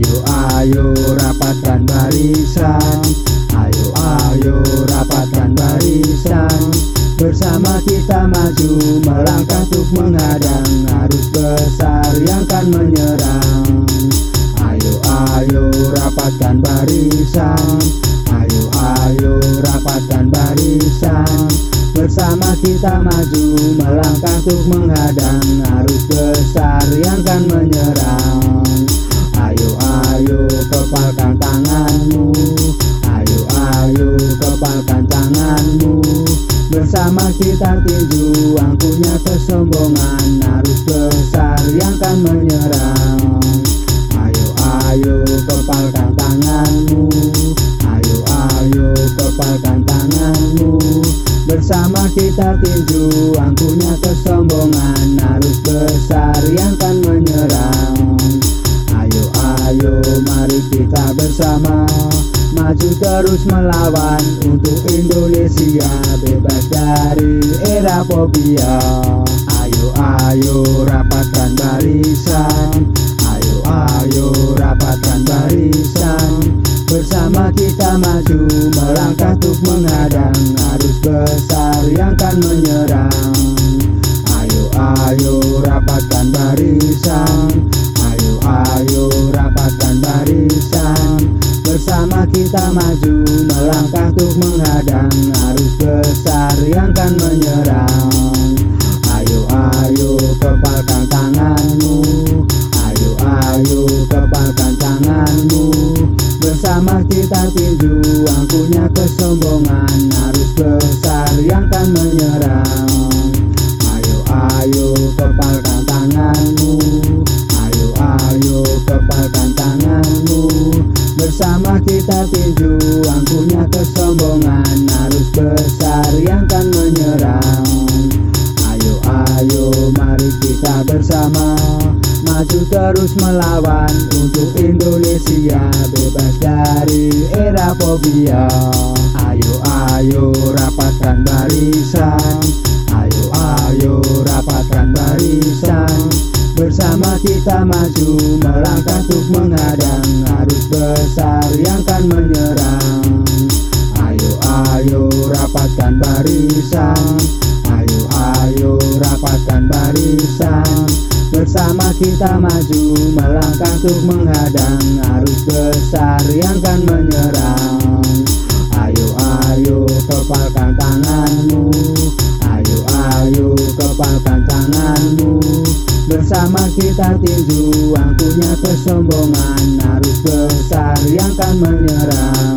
Ayo ayo rapatkan barisan. Ayo ayo rapatkan barisan. Bersama kita maju melangkah untuk menghadang arus besar yang kan menyerang. Ayo ayo rapatkan barisan. Ayo ayo rapatkan barisan. Bersama kita maju melangkah untuk menghadang arus besar yang kan menyerang Bersama kita tinju angkunya kesombongan Arus besar yang kan menyerang. Ayo ayo kepalkan tanganmu. Ayo ayo kepalkan tanganmu. Bersama kita tinju angkunya kesombongan Arus besar yang kan menyerang. Ayo ayo mari kita bersama Maju terus melawan untuk Indonesia Bebas dari era fobia. Ayo ayo rapatkan barisan. Ayo ayo rapatkan barisan. Bersama kita maju melangkah untuk menghadang arus besar yang kan menyerang. Ayo ayo rapatkan kita maju melangkah untuk menghadang. Arus besar yang kan menyerang. Ayo ayo kepalkan tanganmu. Ayo ayo kepalkan tanganmu. Bersama kita tinju angkunya kesombongan. Arus besar yang kan menyerang. Ayo ayo kepalkan Bersama kita tinju angkunya kesombongan Arus besar yang kan menyerang. Ayo ayo mari kita bersama Maju terus melawan untuk Indonesia Bebas dari era fobia. Ayo ayo rapatkan barisan. Ayo ayo rapatkan barisan. Bersama kita maju melangkah untuk menghadang arus besar yang kan menyerang. Ayo ayo rapatkan barisan. Ayo ayo rapatkan barisan. Bersama kita maju melangkah untuk menghadang arus besar yang kan menyerang. Ayo ayo kepalkan tanganmu. Ayo ayo kepalkan tanganmu. Bersama kita tinju angkunya kesombongan. Arus yang menyerang